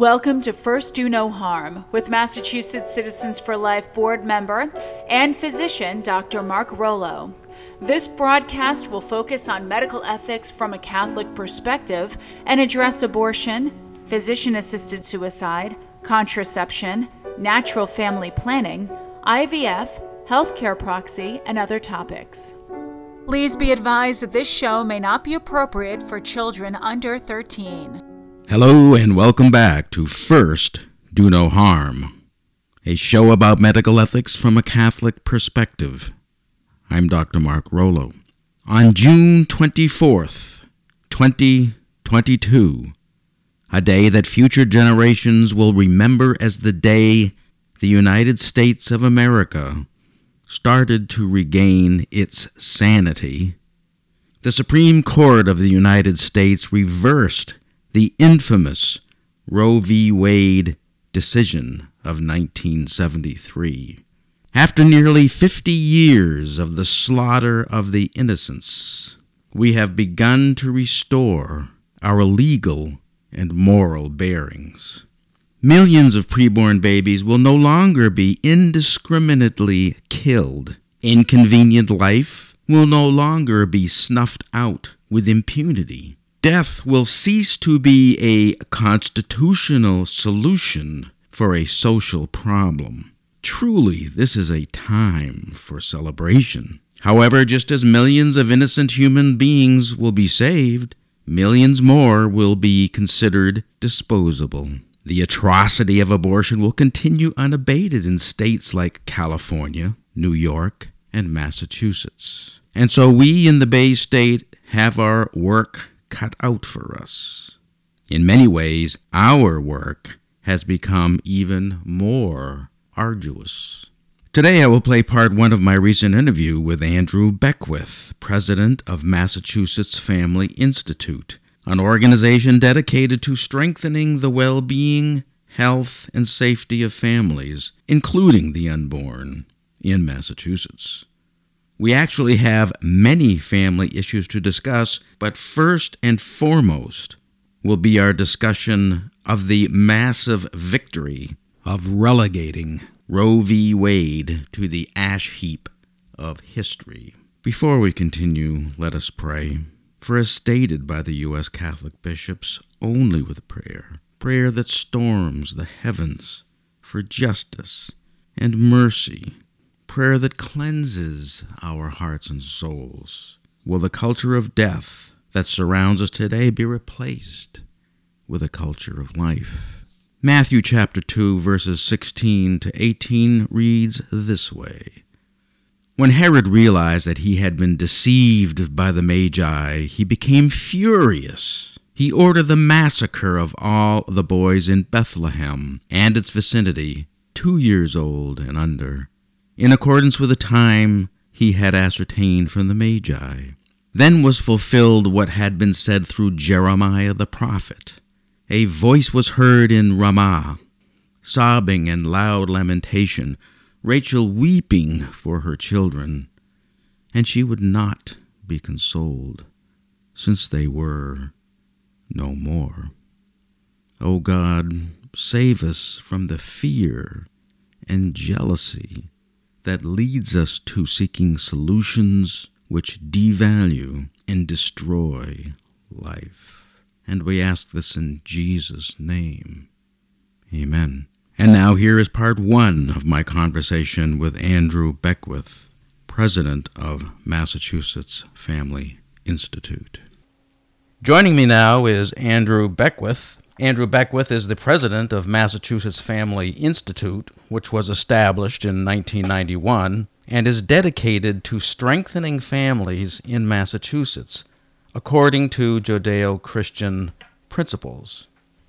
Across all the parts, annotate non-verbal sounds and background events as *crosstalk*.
Welcome to First Do No Harm with Massachusetts Citizens for Life board member and physician Dr. Mark Rollo. This broadcast will focus on medical ethics from a Catholic perspective and address abortion, physician assisted suicide, contraception, natural family planning, IVF, healthcare proxy, and other topics. Please be advised that this show may not be appropriate for children under 13. Hello, and welcome back to First Do No Harm, a show about medical ethics from a Catholic perspective. I'm Dr. Mark Rollo. On June 24th, 2022, a day that future generations will remember as the day the United States of America started to regain its sanity, the Supreme Court of the United States reversed the infamous Roe v. Wade decision of 1973. After nearly 50 years of the slaughter of the innocents, we have begun to restore our legal and moral bearings. Millions of preborn babies will no longer be indiscriminately killed. Inconvenient life will no longer be snuffed out with impunity. Death will cease to be a constitutional solution for a social problem. Truly, this is a time for celebration. However, just as millions of innocent human beings will be saved, millions more will be considered disposable. The atrocity of abortion will continue unabated in states like California, New York, and Massachusetts. And so we in the Bay State have our work cut out for us. In many ways, our work has become even more arduous. Today I will play part one of my recent interview with Andrew Beckwith, president of Massachusetts Family Institute an organization dedicated to strengthening the well being, health, and safety of families, including the unborn, in Massachusetts. We actually have many family issues to discuss, but first and foremost will be our discussion of the massive victory of relegating Roe v. Wade to the ash heap of history. Before we continue, let us pray. For as stated by the U.S. Catholic bishops, only with prayer, prayer that storms the heavens for justice and mercy, prayer that cleanses our hearts and souls, will the culture of death that surrounds us today be replaced with a culture of life. Matthew chapter 2 verses 16 to 18 reads this way: when Herod realized that he had been deceived by the Magi, he became furious. He ordered the massacre of all the boys in Bethlehem and its vicinity, two years old and under, in accordance with the time he had ascertained from the Magi. Then was fulfilled what had been said through Jeremiah the prophet. A voice was heard in Ramah, sobbing and loud lamentation Rachel weeping for her children, and she would not be consoled, since they were no more. O God, save us from the fear and jealousy that leads us to seeking solutions which devalue and destroy life. And we ask this in Jesus' name. Amen. And now here is part one of my conversation with Andrew Beckwith, president of Massachusetts Family Institute. Joining me now is Andrew Beckwith. Andrew Beckwith is the president of Massachusetts Family Institute, which was established in 1991 and is dedicated to strengthening families in Massachusetts according to Judeo Christian principles.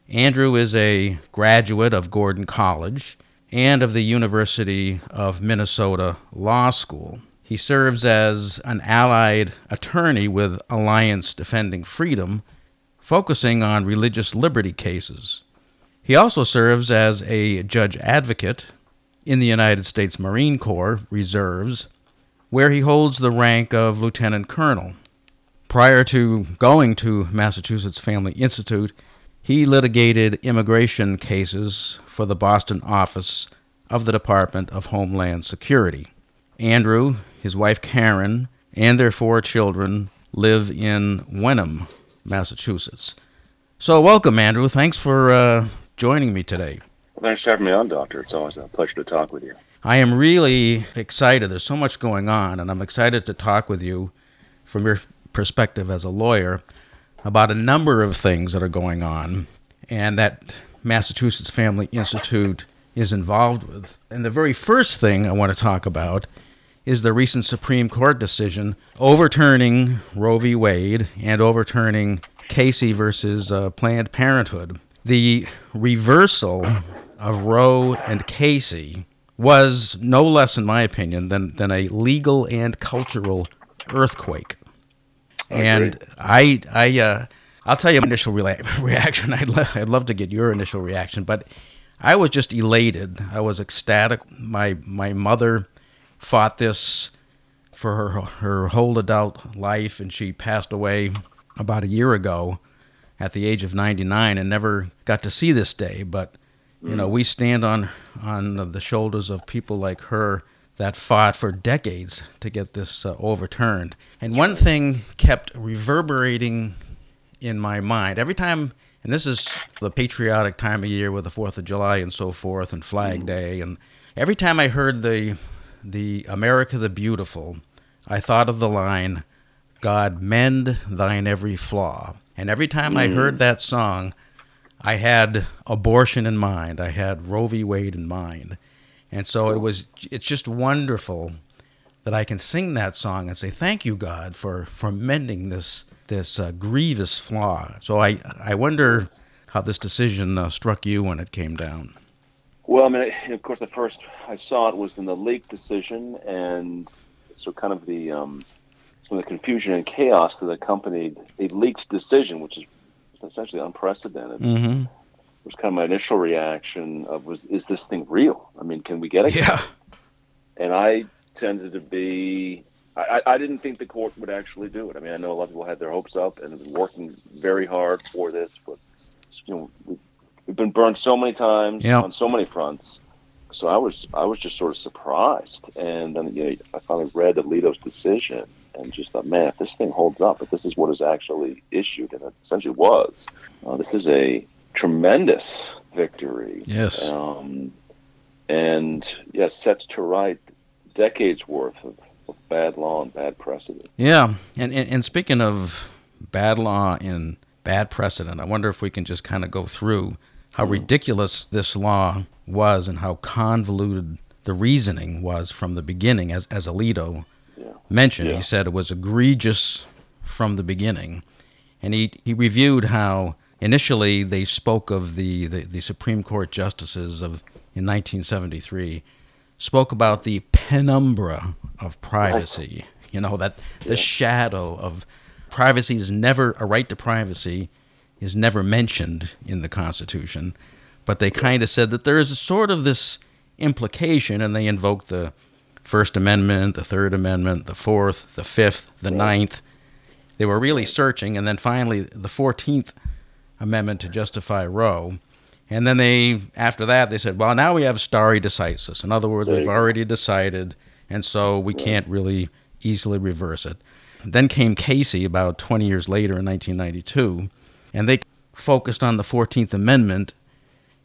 Andrew is a graduate of Gordon College and of the University of Minnesota Law School. He serves as an allied attorney with Alliance Defending Freedom, focusing on religious liberty cases. He also serves as a judge advocate in the United States Marine Corps Reserves, where he holds the rank of lieutenant colonel. Prior to going to Massachusetts Family Institute, He litigated immigration cases for the Boston office of the Department of Homeland Security. Andrew, his wife Karen, and their four children live in Wenham, Massachusetts. So, welcome, Andrew. Thanks for uh, joining me today. Well, thanks for having me on, Doctor. It's always a pleasure to talk with you. I am really excited. There's so much going on, and I'm excited to talk with you from your perspective as a lawyer about a number of things that are going on and that Massachusetts Family Institute is involved with. And the very first thing I want to talk about is the recent Supreme Court decision overturning Roe v. Wade and overturning Casey versus uh, Planned Parenthood. The reversal of Roe and Casey was no less, in my opinion, than, than a legal and cultural earthquake. I and. I, I, uh, I'll tell you my initial rela- *laughs* reaction. I'd, lo- I'd love to get your initial reaction, but I was just elated. I was ecstatic. My my mother fought this for her her whole adult life, and she passed away about a year ago at the age of 99 and never got to see this day. But you know, we stand on on the shoulders of people like her that fought for decades to get this uh, overturned. And one thing kept reverberating in my mind every time. And this is the patriotic time of year with the Fourth of July and so forth, and Flag Day. And every time I heard the the America the Beautiful, I thought of the line, "God mend thine every flaw." And every time I heard that song, I had abortion in mind. I had Roe v. Wade in mind. And so it was it's just wonderful that I can sing that song and say thank you God for for mending this this uh, grievous flaw. So I I wonder how this decision uh, struck you when it came down. Well, I mean, of course, the first I saw it was in the leak decision, and so kind of the um, some of the confusion and chaos that accompanied a leaked decision, which is essentially unprecedented. Mhm. Was kind of my initial reaction of was is this thing real? I mean, can we get it? Yeah. and I tended to be. I, I didn't think the court would actually do it. I mean, I know a lot of people had their hopes up and have been working very hard for this, but you know, we, we've been burned so many times Yeah. on so many fronts. So I was I was just sort of surprised, and then you know, I finally read Alito's decision and just thought, man, if this thing holds up, if this is what is actually issued, and it essentially was, uh, this is a tremendous victory. Yes. Um, and yes, sets to right decades worth of, of bad law and bad precedent. Yeah, and, and and speaking of bad law and bad precedent, I wonder if we can just kind of go through how ridiculous this law was and how convoluted the reasoning was from the beginning, as as Alito Yeah. mentioned. Yeah. He said it was egregious from the beginning, and he he reviewed how initially they spoke of the the, the Supreme Court justices of in 1973 spoke about the penumbra of privacy. *laughs* You know that the shadow of privacy is never a right to privacy is never mentioned in the Constitution, but they kind of said that there is a sort of this implication, and they invoked the First Amendment, the Third Amendment, the Fourth, the Fifth, the Ninth. They were really searching, and then finally the Fourteenth Amendment to justify Roe. And then they, after that, they said, well, now we have stare decisis. In other words, we've already decided, and so we can't really easily reverse it. Then came Casey about 20 years later in 1992, and they focused on the 14th Amendment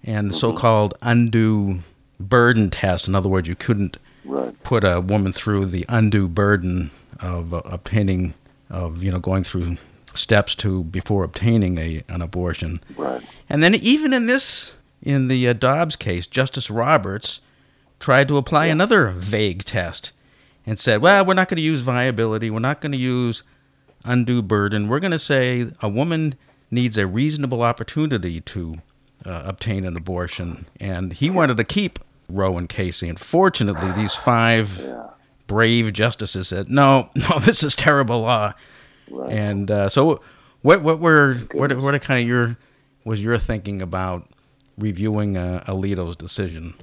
and the so-called undue burden test. In other words, you couldn't Right. put a woman through the undue burden of uh, obtaining, of you know, going through steps to before obtaining a an abortion. Right. And then even in this, in the uh, Dobbs case, Justice Roberts tried to apply another vague test and said, well, we're not going to use viability. We're not going to use undue burden. We're going to say a woman needs a reasonable opportunity to uh, obtain an abortion. And he wanted to keep Roe and Casey. And fortunately, these five Yeah. brave justices said, no, *laughs* no, this is terrible law. Right. And uh, so, what what were what what are kind of your was your thinking about reviewing uh, Alito's decision?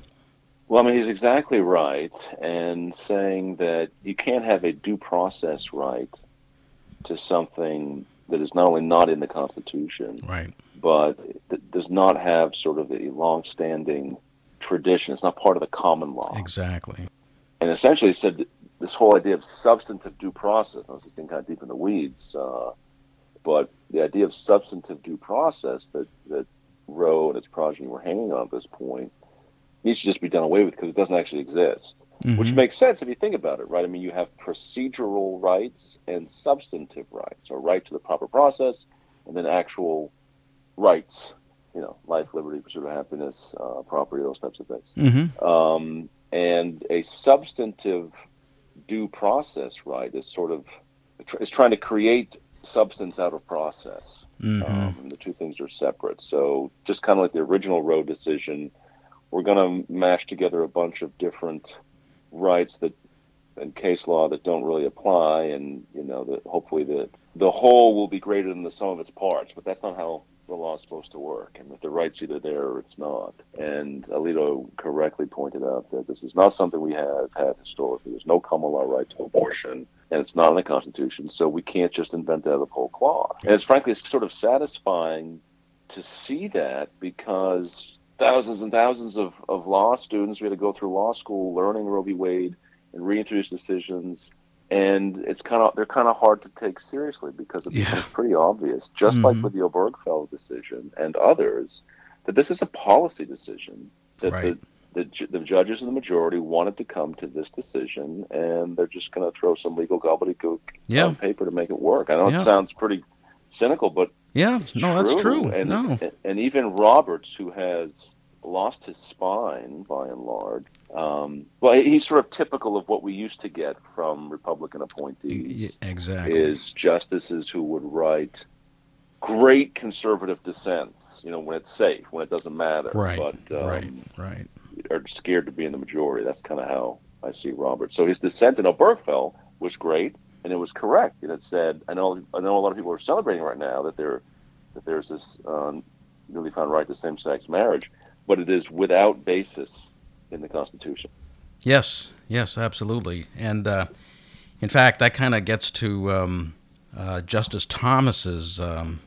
Well, I mean, he's exactly right, and saying that you can't have a due process right to something that is not only not in the Constitution, Right. but does not have sort of a long-standing tradition. It's not part of the common law. Exactly. And essentially said this whole idea of substantive due process. This is getting kind of deep in the weeds, uh, but the idea of substantive due process that that Roe and its progeny were hanging on at this point needs to just be done away with because it doesn't actually exist. Mm-hmm. Which makes sense if you think about it, right? I mean, you have procedural rights and substantive rights, or right to the proper process, and then actual rights, you know, life, liberty, pursuit of happiness, uh, property, those types of things. Mm-hmm. Um, and a substantive due process right is sort of is trying to create substance out of process. Mm-hmm. Um, and the two things are separate. So just kind of like the original Roe decision, we're going to mash together a bunch of different rights that and case law that don't really apply, and you know that hopefully the the whole will be greater than the sum of its parts. But that's not how the law is supposed to work, and if the right's either there or it's not. And Alito correctly pointed out that this is not something we have had historically. There's no common law right to abortion, and it's not in the Constitution, so we can't just invent that out of whole cloth. And it's frankly it's sort of satisfying to see that because thousands and thousands of, of law students we had to go through law school learning Roe v. Wade and reintroduce decisions and it's kind of they're kind of hard to take seriously because it's yeah. pretty obvious, just mm-hmm. like with the Obergefell decision and others, that this is a policy decision that right. the, the the judges in the majority wanted to come to this decision, and they're just going to throw some legal gobbledygook yeah. on paper to make it work. I know yeah. it sounds pretty cynical, but yeah, no, true. that's true. And, no. and even Roberts, who has lost his spine by and large. Um, well, he's sort of typical of what we used to get from Republican appointees. exactly. Is justices who would write great conservative dissents, you know, when it's safe, when it doesn't matter. Right. But, um, right. Right. Are scared to be in the majority. That's kind of how I see Roberts. So his dissent in Obergefell was great, and it was correct. And it said, I know, I know a lot of people are celebrating right now that there, that there's this um, newly found right to same-sex marriage but it is without basis in the Constitution. Yes, yes, absolutely. And uh, in fact, that kind of gets to um, uh, Justice Thomas's um,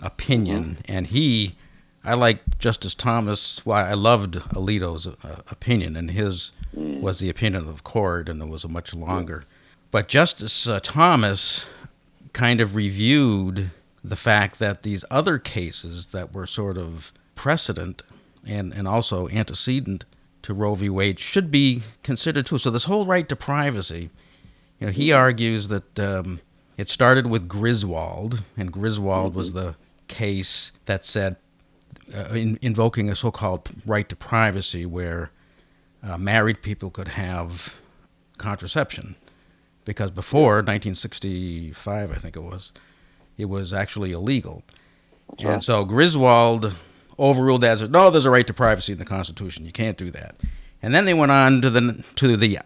opinion, mm-hmm. and he. I like Justice Thomas. Why well, I loved Alito's uh, opinion, and his mm. was the opinion of the court, and it was a much longer. Yeah. But Justice uh, Thomas kind of reviewed the fact that these other cases that were sort of precedent and, and also antecedent to Roe v. Wade should be considered too. So this whole right to privacy, you know, he argues that um, it started with Griswold, and Griswold mm-hmm. was the case that said, uh, in, invoking a so-called right to privacy, where uh, married people could have contraception, because before 1965, I think it was, it was actually illegal. And so Griswold overruled that. Said, no, there's a right to privacy in the Constitution. You can't do that. And then they went on to the to the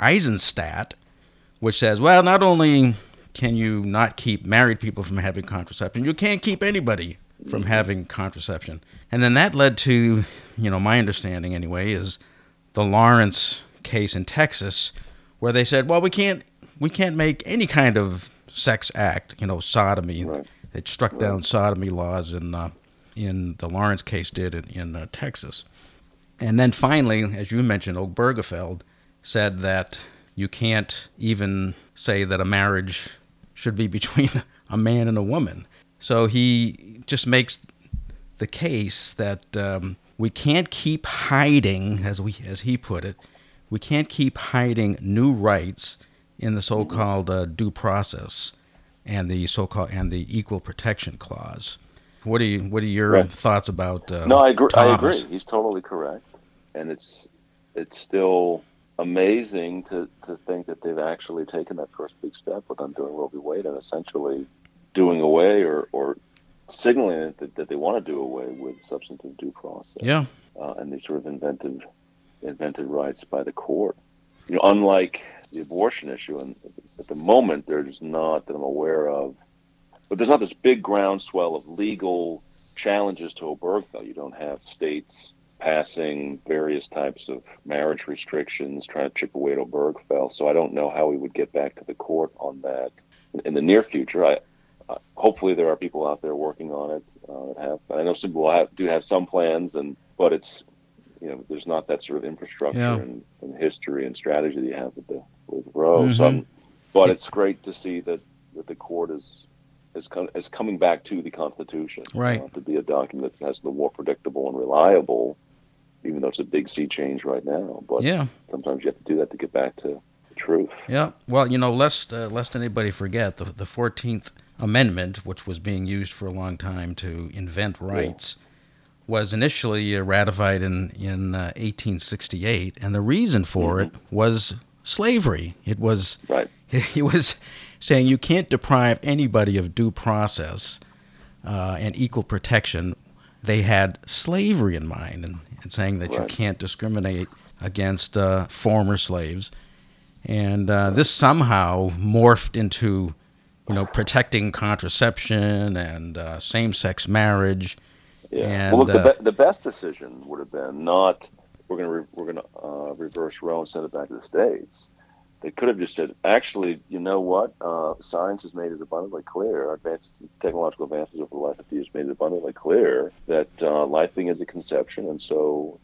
Eisenstadt, which says, well, not only can you not keep married people from having contraception, you can't keep anybody from having contraception. And then that led to, you know, my understanding anyway, is the Lawrence case in Texas, where they said, well, we can't we can't make any kind of sex act, you know, sodomy. Right. They struck right. down sodomy laws in uh, in the Lawrence case did in, in uh, Texas. And then finally, as you mentioned, Obergefell said that you can't even say that a marriage should be *laughs* between a man and a woman. So he just makes the case that um, we can't keep hiding, as we as he put it, we can't keep hiding new rights in the so-called uh, due process and the so-called and the equal protection clause. What are you? What are your right. thoughts about? Uh, no, I agree. Thomas? I agree. He's totally correct, and it's it's still amazing to, to think that they've actually taken that first big step with undoing Roe v. Wade and essentially doing away or, or signaling that, that they want to do away with substantive due process. Yeah. Uh, and these sort of invented invented rights by the court. You know, unlike the abortion issue, and at the moment there's not that I'm aware of but there's not this big groundswell of legal challenges to Obergefell. You don't have states passing various types of marriage restrictions, trying to chip away at Obergefell. So I don't know how we would get back to the court on that in the near future. I, hopefully there are people out there working on it uh, that have. I know some people have, do have some plans, and but it's you know there's not that sort of infrastructure Yeah. and, and history and strategy that you have with the with Roe. Mhm. So, but it's great to see that that the court is is, com- is coming back to the Constitution, Right. uh, to be a document that has the more predictable and reliable, even though it's a big sea change right now. But Yeah. sometimes you have to do that to get back to the truth. Yeah, well, you know, lest uh, lest anybody forget, the the Fourteenth Amendment, which was being used for a long time to invent rights, was initially uh, ratified in in uh, 1868, and the reason for it was slavery. It was Right. *laughs* he was saying you can't deprive anybody of due process uh, and equal protection. They had slavery in mind, and, and saying that you can't discriminate against uh, former slaves. And uh, this somehow morphed into, you know, protecting contraception and uh, same-sex marriage. Yeah. And, well, look, uh, the, be- the best decision would have been not we're going to re- we're going to uh, reverse Roe and send it back to the states. They could have just said, actually, you know what? Uh, science has made it abundantly clear. Advances, technological advances over the last 50 years made it abundantly clear that uh, life begins at conception, and so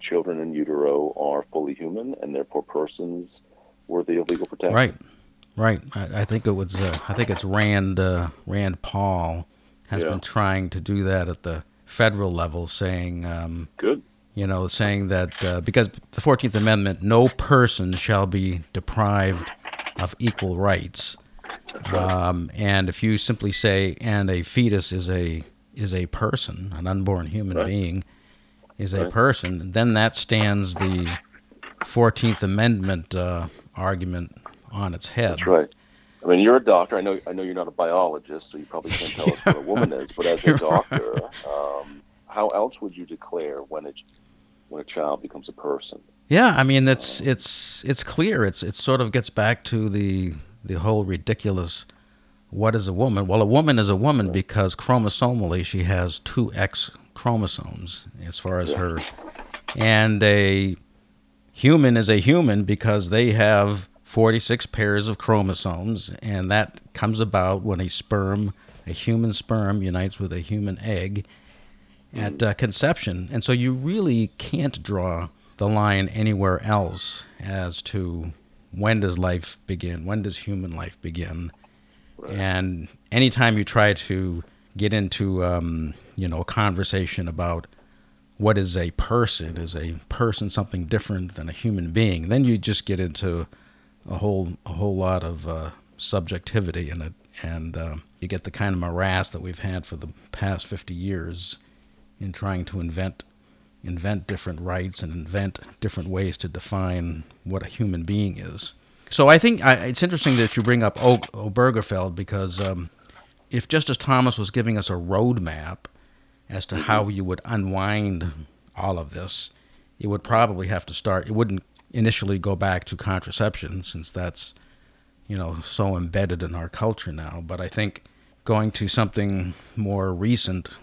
children in utero are fully human, and therefore persons worthy of legal protection. Right, right. I, I think it was. Uh, I think it's Rand. Uh, Rand Paul has Yeah. been trying to do that at the federal level, saying, um, Good. you know, saying that uh, because the Fourteenth Amendment, no person shall be deprived of equal rights. Right. Um, and if you simply say, and a fetus is a is a person, an unborn human Right. being is a Right. person, then that stands the Fourteenth Amendment uh, argument on its head. That's right. I mean, you're a doctor. I know. I know you're not a biologist, so you probably can't tell us what a woman *laughs* is. But as a doctor, um, how else would you declare when a when a child becomes a person? Yeah, I mean it's it's it's clear. It's it sort of gets back to the the whole ridiculous. What is a woman? Well, a woman is a woman because chromosomally she has two X chromosomes as far as Yeah. her, and a human is a human because they have 46 pairs of chromosomes, and that comes about when a sperm, a human sperm, unites with a human egg at uh, conception. And so you really can't draw the line anywhere else as to when does life begin, when does human life begin. Right. And anytime you try to get into, um, you know, a conversation about what is a person, is a person something different than a human being, then you just get into a whole a whole lot of uh, subjectivity in it, and uh, you get the kind of morass that we've had for the past 50 years in trying to invent invent different rights and invent different ways to define what a human being is. So I think I, it's interesting that you bring up o- Obergefell because um, if Justice Thomas was giving us a roadmap as to how you would unwind all of this, it would probably have to start. It wouldn't initially go back to contraception since that's you know so embedded in our culture now. But I think going to something more recent,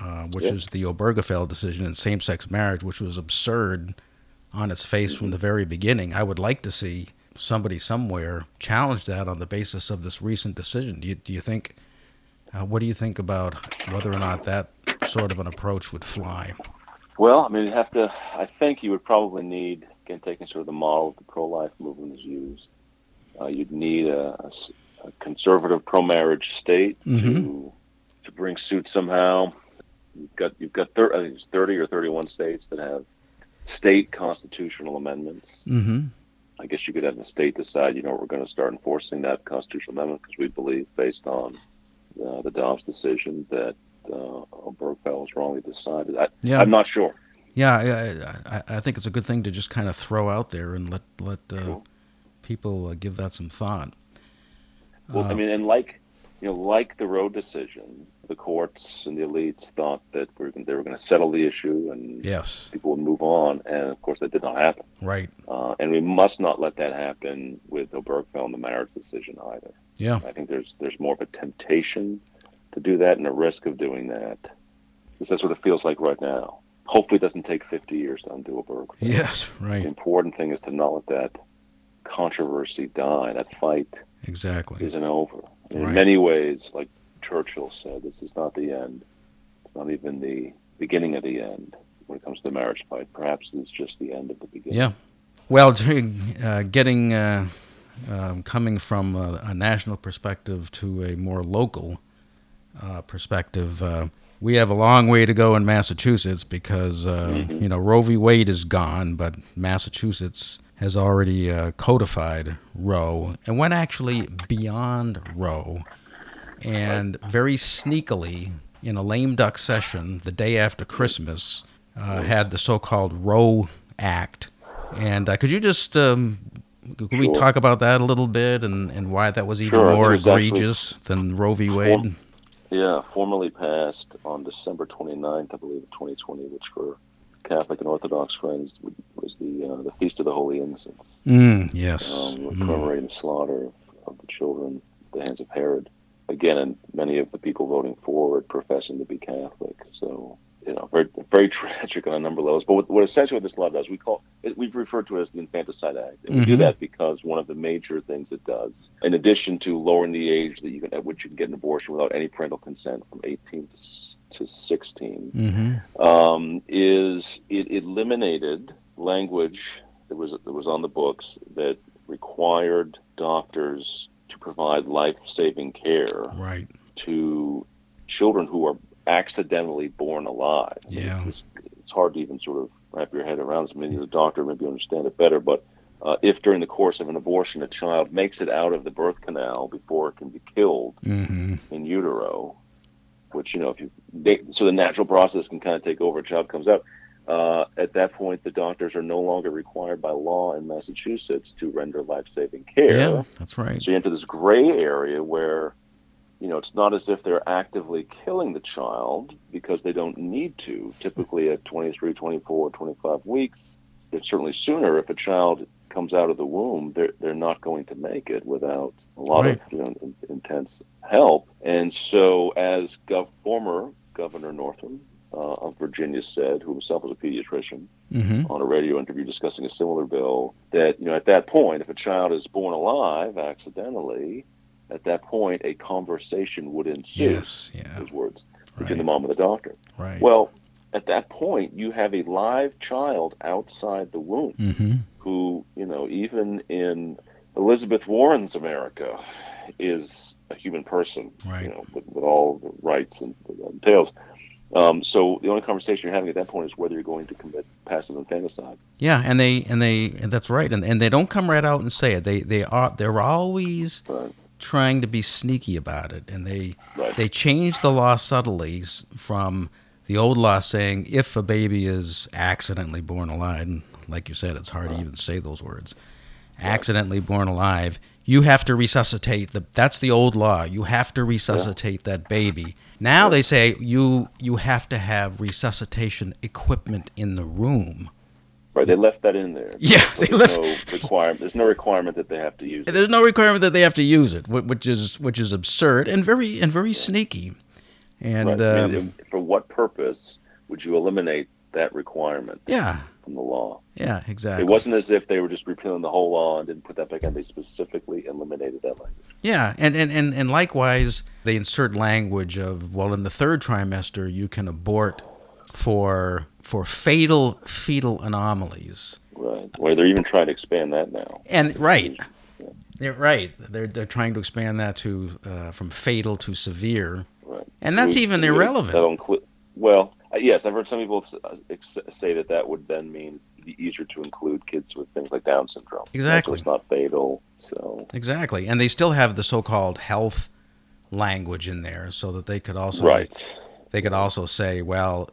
uh, which Yeah. is the Obergefell decision in same-sex marriage, which was absurd on its face from the very beginning. I would like to see somebody somewhere challenge that on the basis of this recent decision. Do you, do you think? Uh, what do you think about whether or not that sort of an approach would fly? Well, I mean, you have to. I think you would probably need, again, taking sort of the model the pro-life movement is used. Uh, you'd need a conservative pro-marriage state to Mhm. to bring suit somehow. You've got you've got thir- I think it's thirty or thirty-one states that have state constitutional amendments. Mm-hmm. I guess you could have the state decide, you know, we're going to start enforcing that constitutional amendment because we believe, based on uh, the Dobbs decision, that uh, Obergefell was wrongly decided. I, Yeah. I'm not sure. Yeah, I, I, I think it's a good thing to just kind of throw out there and let let uh, Sure. people uh, give that some thought. Well, I Uh, mean, and like you know, like the Roe decision, the courts and the elites thought that we're, they were going to settle the issue and Yes, people would move on, and of course that did not happen. right. Uh, and we must not let that happen with Obergefell and the marriage decision either. Yeah, I think there's there's more of a temptation to do that and a risk of doing that. Because that's what it feels like right now. Hopefully, it doesn't take 50 years to undo Obergefell. yes, right. The important thing is to not let that controversy die. That fight Exactly. isn't over. In Right. many ways, like Churchill said, this is not the end. It's not even the beginning of the end when it comes to the marriage fight. Perhaps it's just the end of the beginning. Yeah. Well, uh, getting uh, um, coming from a, a, national perspective to a more local uh, perspective, uh, we have a long way to go in Massachusetts because uh, mm-hmm. you know Roe v. Wade is gone, but Massachusetts has already uh, codified Roe and went actually beyond Roe, and very sneakily in a lame duck session the day after Christmas uh, had the so-called Roe Act. And uh, could you just um, could we talk about that a little bit and, and why that was even sure. more egregious than Roe v. Wade? Yeah, formally passed on December 29th, I believe, of 2020, which for Catholic and Orthodox friends was the uh, the Feast of the Holy Innocents. Mm, yes. Um, commemorating mm. the slaughter of the children at the hands of Herod. Again, and many of the people voting for it professing to be Catholic. So you know, very very *laughs* tragic on a number of levels. But what, what essentially what this law does, we call it, we've referred to it as the Infanticide Act, and mm-hmm. we do mm-hmm. that because one of the major things it does, in addition to lowering the age that you can at which you can get an abortion without any parental consent from 18 to, to 16, mm-hmm. um, is it eliminated language that was that was on the books that required doctors to provide life-saving care right. to children who are accidentally born alive. Yeah. It's, it's, hard to even sort of wrap your head around. I mean, as a doctor, maybe you understand it better, but uh, if during the course of an abortion a child makes it out of the birth canal before it can be killed mm-hmm. in utero, which you know, if you they, so the natural process can kind of take over. A child comes out. Uh, at that point, the doctors are no longer required by law in Massachusetts to render life-saving care. Yeah, that's right. So you enter this gray area where you know, it's not as if they're actively killing the child because they don't need to. Typically, at 23, 24, 25 weeks, it's certainly sooner if a child comes out of the womb, they're, they're not going to make it without a lot right. of you know, in, intense help. And so, as gov- former Governor Northam uh, of Virginia said, who himself was a pediatrician, mm-hmm. on a radio interview discussing a similar bill, that you know at that point, if a child is born alive accidentally, at that point, a conversation would ensue. Yes, yeah. His words between right. the mom and the doctor. Right. Well, at that point, you have a live child outside the womb mm-hmm. who, you know, even in Elizabeth Warren's America, is a human person, right. you know, with, with all the rights and the entails. Um, so the only conversation you're having at that point is whether you're going to commit passive infanticide. Yeah, and they and they and that's right, and and they don't come right out and say it. They they are they're always right trying to be sneaky about it, and they right. they changed the law subtly from the old law saying if a baby is accidentally born alive, and like you said, it's hard right. to even say those words, accidentally born alive, you have to resuscitate the. That's the old law. You have to resuscitate yeah. that baby. Now they say you you have to have resuscitation equipment in the room. Right, they left that in there. *laughs* Yeah, they left. No requirement. There's no requirement that they have to use it. There's no requirement that they have to use it, which is which is absurd and very and very sneaky. And right. I mean, um, for what purpose would you eliminate that requirement? Yeah. From the law. Yeah, exactly. It wasn't as if they were just repealing the whole law and didn't put that back in. They specifically eliminated that language. Yeah, and, and, and, and likewise, they insert language of, well, in the third trimester, you can abort for for fatal fetal anomalies. Right. Well, they're even trying to expand that now. And right. Yeah. They're right. They're they're trying to expand that to uh, from fatal to severe. Right. And that's we, even we, irrelevant. well, uh, yes, I've heard some people uh, say that that would then mean easier to include kids with things like Down syndrome. Exactly. it's not fatal. So exactly, and they still have the so-called health language in there, so that they could also right. They could also say, well,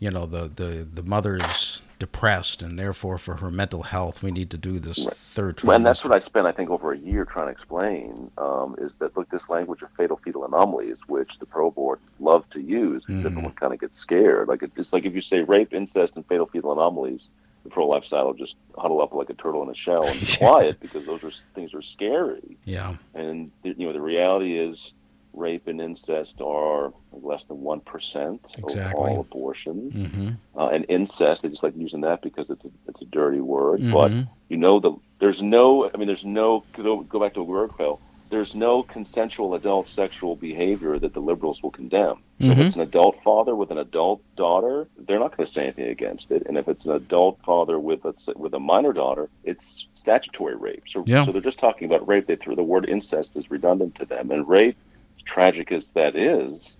you know the the the mother's depressed and therefore for her mental health we need to do this right. Third trimester. and that's what i spent i think over a year trying to explain um, is that look this language of fatal fetal anomalies which the pro aborts love to use because mm-hmm. everyone kind of gets scared like it's like if you say rape incest and fatal fetal anomalies the pro life lifestyle will just huddle up like a turtle in a shell and be *laughs* quiet because those are things are scary yeah and you know the reality is rape and incest are less than 1% exactly. of all abortions. Mm-hmm. Uh, and incest, they just like using that because it's a, it's a dirty word. Mm-hmm. But you know, the, there's no, I mean, there's no, go, go back to a word, Phil, there's no consensual adult sexual behavior that the liberals will condemn. So mm-hmm. if it's an adult father with an adult daughter, they're not going to say anything against it. And if it's an adult father with a, with a minor daughter, it's statutory rape. So, yeah. so they're just talking about rape. They threw the word incest is redundant to them. And rape, tragic as that is,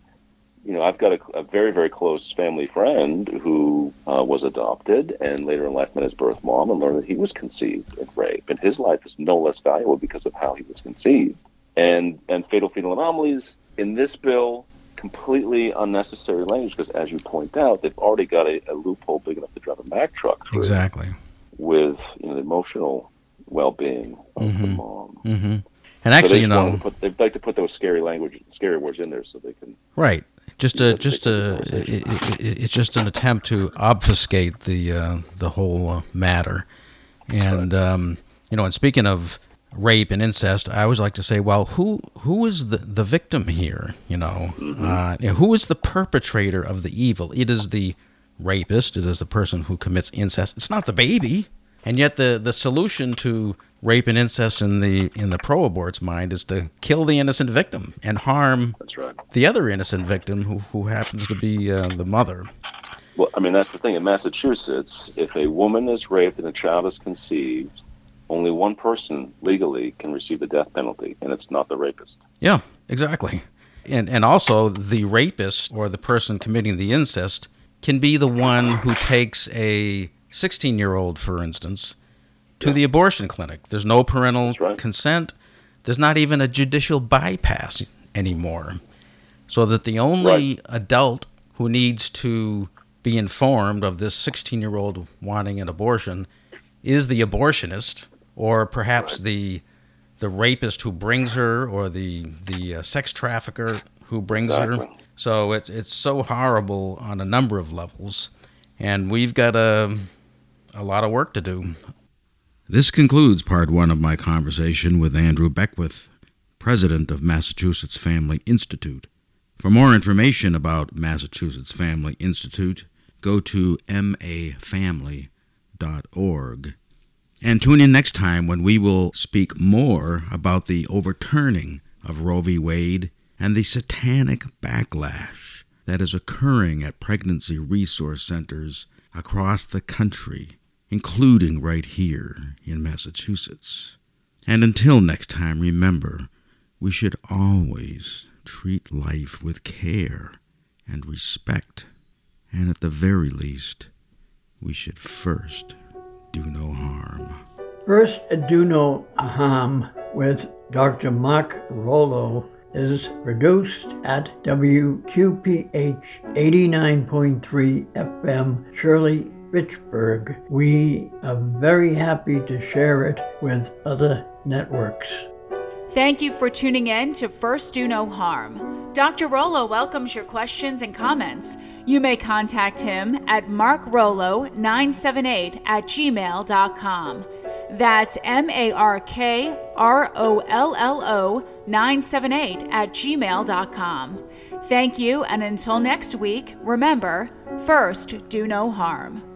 you know, I've got a, a very, very close family friend who uh, was adopted and later in life met his birth mom and learned that he was conceived in rape. And his life is no less valuable because of how he was conceived. And, and fatal fetal anomalies in this bill, completely unnecessary language because, as you point out, they've already got a, a loophole big enough to drive a Mack truck through. Exactly. With you know, the emotional well-being of mm-hmm. the mom. Mm-hmm. And actually, so you know, put, they'd like to put those scary language, scary words in there so they can. Right. Just a, just a, it, it, it's just an attempt to obfuscate the uh, the whole uh, matter, and um, you know, and speaking of rape and incest, I always like to say, well, who who is the the victim here? You know, mm-hmm. uh, you know, who is the perpetrator of the evil? It is the rapist. It is the person who commits incest. It's not the baby. And yet, the the solution to rape and incest in the in the pro abort's mind is to kill the innocent victim and harm right. the other innocent victim who, who happens to be uh, the mother. Well, I mean that's the thing in Massachusetts. If a woman is raped and a child is conceived, only one person legally can receive the death penalty, and it's not the rapist. Yeah, exactly. And and also the rapist or the person committing the incest can be the one who takes a 16 year old, for instance, to yeah. the abortion clinic. There's no parental right. consent. There's not even a judicial bypass anymore. So that the only right. adult who needs to be informed of this 16 year old wanting an abortion is the abortionist or perhaps right. the the rapist who brings her or the the uh, sex trafficker who brings exactly. her. So it's it's so horrible on a number of levels and we've got a a lot of work to do. This concludes part one of my conversation with Andrew Beckwith, president of Massachusetts Family Institute. For more information about Massachusetts Family Institute, go to mafamily.org. And tune in next time when we will speak more about the overturning of Roe v. Wade and the satanic backlash that is occurring at pregnancy resource centers across the country including right here in Massachusetts. And until next time, remember, we should always treat life with care and respect. And at the very least, we should first do no harm. First Do No Harm with Dr. Mark Rollo is produced at WQPH 89.3 FM Shirley Fitchburg. We are very happy to share it with other networks. Thank you for tuning in to First Do No Harm. Dr. Rollo welcomes your questions and comments. You may contact him at markrollo978 at gmail.com. That's M A R K R O L L O 978 at gmail.com. Thank you, and until next week, remember first, do no harm.